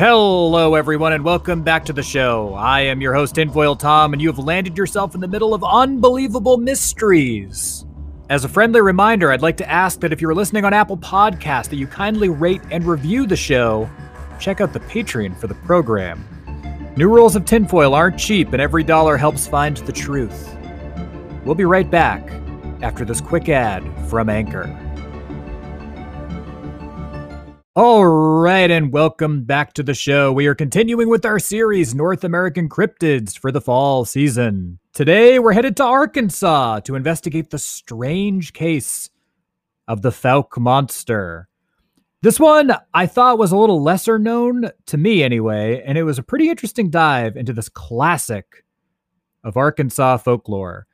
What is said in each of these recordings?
Hello, everyone, and welcome back to the show. I am your host, Tinfoil Tom, and you have landed yourself in the middle of unbelievable mysteries. As a friendly reminder, I'd like to ask that if you're listening on Apple Podcast, that you kindly rate and review the show. Check out the Patreon for the program. New rules of tinfoil aren't cheap, and every dollar helps find the truth. We'll be right back after this quick ad from Anchor. All right, and welcome back to the show. We are continuing with our series, North American Cryptids, for the fall season. Today, we're headed to Arkansas to investigate the strange case of the Fouke monster. This one I thought was a little lesser known to me anyway, and it was a pretty interesting dive into this classic of Arkansas folklore.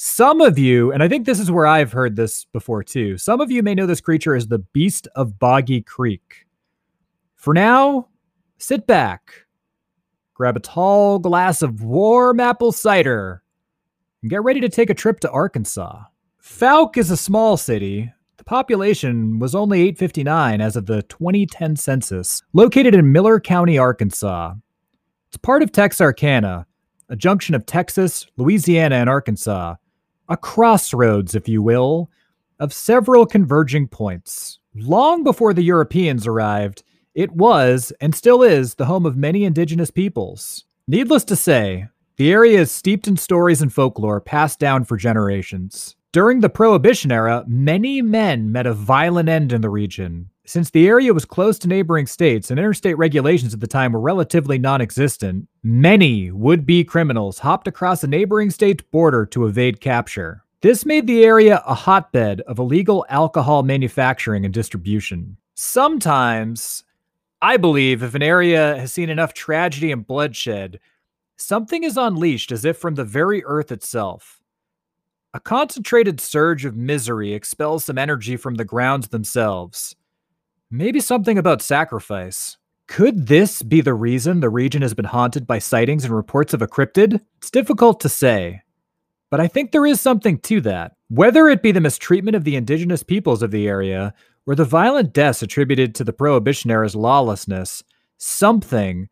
Some of you, and I think this is where I've heard this before too, some of you may know this creature as the Beast of Boggy Creek. For now, sit back, grab a tall glass of warm apple cider, and get ready to take a trip to Arkansas. Fouke is a small city. The population was only 859 as of the 2010 census, located in Miller County, Arkansas. It's part of Texarkana, a junction of Texas, Louisiana, and Arkansas a crossroads, if you will, of several converging points. Long before the Europeans arrived, it was, and still is, the home of many indigenous peoples. Needless to say, the area is steeped in stories and folklore passed down for generations. During the Prohibition era, many men met a violent end in the region. Since the area was close to neighboring states and interstate regulations at the time were relatively non existent, many would be criminals hopped across a neighboring state's border to evade capture. This made the area a hotbed of illegal alcohol manufacturing and distribution. Sometimes, I believe, if an area has seen enough tragedy and bloodshed, something is unleashed as if from the very earth itself. A concentrated surge of misery expels some energy from the grounds themselves. Maybe something about sacrifice. Could this be the reason the region has been haunted by sightings and reports of a cryptid? It's difficult to say, but I think there is something to that. Whether it be the mistreatment of the indigenous peoples of the area or the violent deaths attributed to the Prohibition era's lawlessness, something,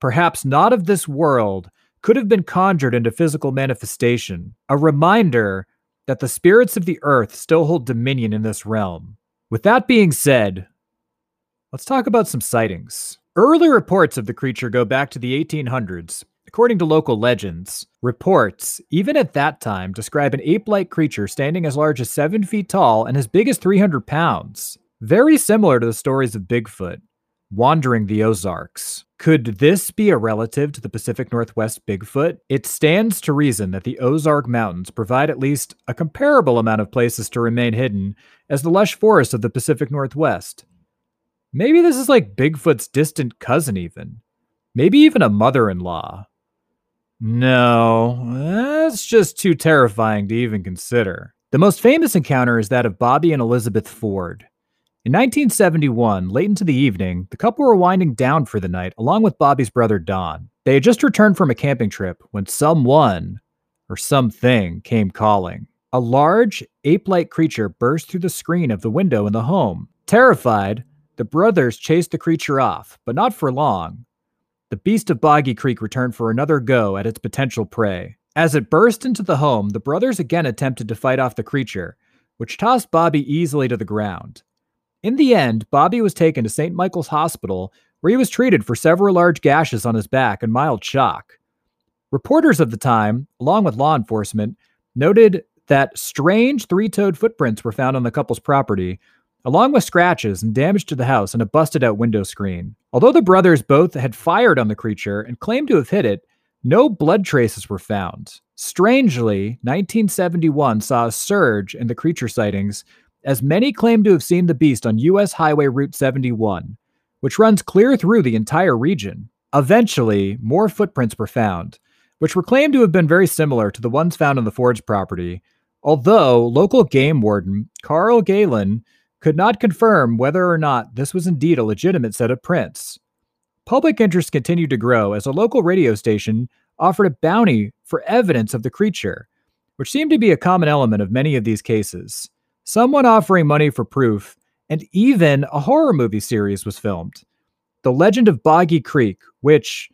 perhaps not of this world, could have been conjured into physical manifestation, a reminder that the spirits of the earth still hold dominion in this realm. With that being said, let's talk about some sightings. Early reports of the creature go back to the 1800s. According to local legends, reports, even at that time, describe an ape like creature standing as large as 7 feet tall and as big as 300 pounds. Very similar to the stories of Bigfoot wandering the Ozarks. Could this be a relative to the Pacific Northwest Bigfoot? It stands to reason that the Ozark Mountains provide at least a comparable amount of places to remain hidden as the lush forests of the Pacific Northwest. Maybe this is like Bigfoot's distant cousin, even. Maybe even a mother in law. No, that's just too terrifying to even consider. The most famous encounter is that of Bobby and Elizabeth Ford. In 1971, late into the evening, the couple were winding down for the night along with Bobby's brother Don. They had just returned from a camping trip when someone or something came calling. A large, ape like creature burst through the screen of the window in the home. Terrified, the brothers chased the creature off, but not for long. The beast of Boggy Creek returned for another go at its potential prey. As it burst into the home, the brothers again attempted to fight off the creature, which tossed Bobby easily to the ground. In the end, Bobby was taken to St. Michael's Hospital, where he was treated for several large gashes on his back and mild shock. Reporters of the time, along with law enforcement, noted that strange three toed footprints were found on the couple's property, along with scratches and damage to the house and a busted out window screen. Although the brothers both had fired on the creature and claimed to have hit it, no blood traces were found. Strangely, 1971 saw a surge in the creature sightings as many claimed to have seen the beast on U.S. Highway Route 71, which runs clear through the entire region. Eventually, more footprints were found, which were claimed to have been very similar to the ones found on the Ford's property, although local game warden Carl Galen could not confirm whether or not this was indeed a legitimate set of prints. Public interest continued to grow as a local radio station offered a bounty for evidence of the creature, which seemed to be a common element of many of these cases someone offering money for proof, and even a horror movie series was filmed. the legend of Boggy Creek, which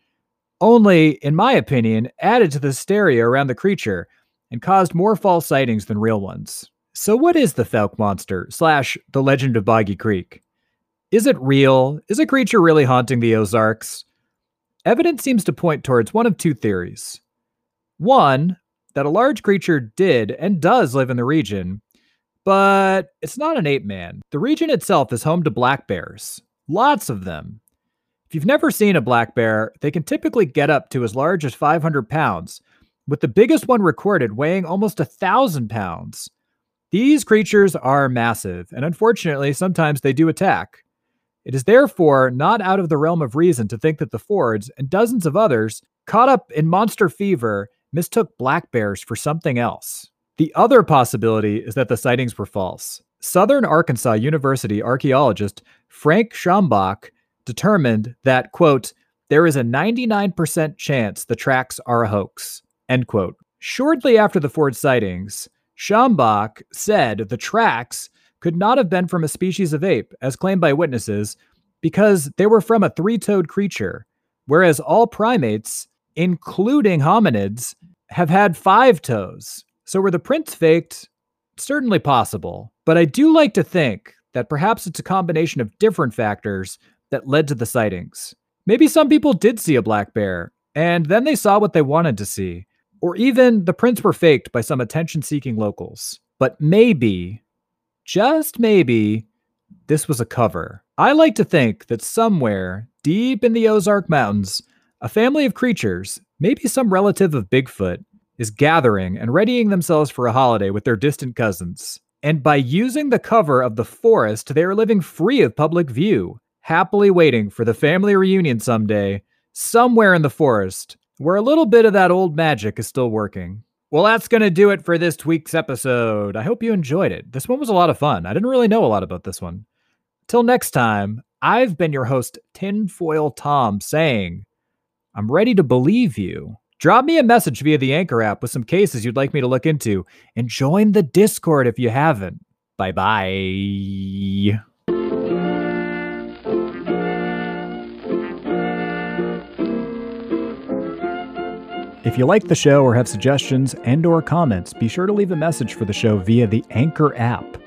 only, in my opinion, added to the hysteria around the creature and caused more false sightings than real ones. So, what is the Fouke monster slash the legend of Boggy Creek? Is it real? Is a creature really haunting the Ozarks? Evidence seems to point towards one of two theories. One, that a large creature did and does live in the region, but it's not an ape man. The region itself is home to black bears, lots of them. If you've never seen a black bear, they can typically get up to as large as 500 pounds, with the biggest one recorded weighing almost a thousand pounds. These creatures are massive, and unfortunately, sometimes they do attack. It is therefore not out of the realm of reason to think that the Fords and dozens of others, caught up in monster fever, mistook black bears for something else. The other possibility is that the sightings were false. Southern Arkansas University archaeologist Frank Schambach determined that, quote, there is a 99% chance the tracks are a hoax, end quote. Shortly after the Ford sightings, Schambach said the tracks could not have been from a species of ape, as claimed by witnesses, because they were from a three toed creature, whereas all primates, including hominids, have had five toes. So were the prints faked? Certainly possible. But I do like to think that perhaps it's a combination of different factors that led to the sightings. Maybe some people did see a black bear, and then they saw what they wanted to see. Or even the prints were faked by some attention seeking locals. But maybe, just maybe, this was a cover. I like to think that somewhere deep in the Ozark Mountains, a family of creatures, maybe some relative of Bigfoot, is gathering and readying themselves for a holiday with their distant cousins. And by using the cover of the forest, they are living free of public view, happily waiting for the family reunion someday, somewhere in the forest, where a little bit of that old magic is still working. Well, that's going to do it for this week's episode. I hope you enjoyed it. This one was a lot of fun. I didn't really know a lot about this one. Till next time, I've been your host, Tinfoil Tom, saying, I'm ready to believe you. Drop me a message via the Anchor app with some cases you'd like me to look into, and join the Discord if you haven't. Bye bye. If you like the show or have suggestions and or comments, be sure to leave a message for the show via the Anchor app.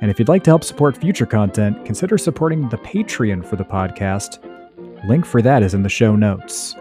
And if you'd like to help support future content, consider supporting the Patreon for the podcast. Link for that is in the show notes.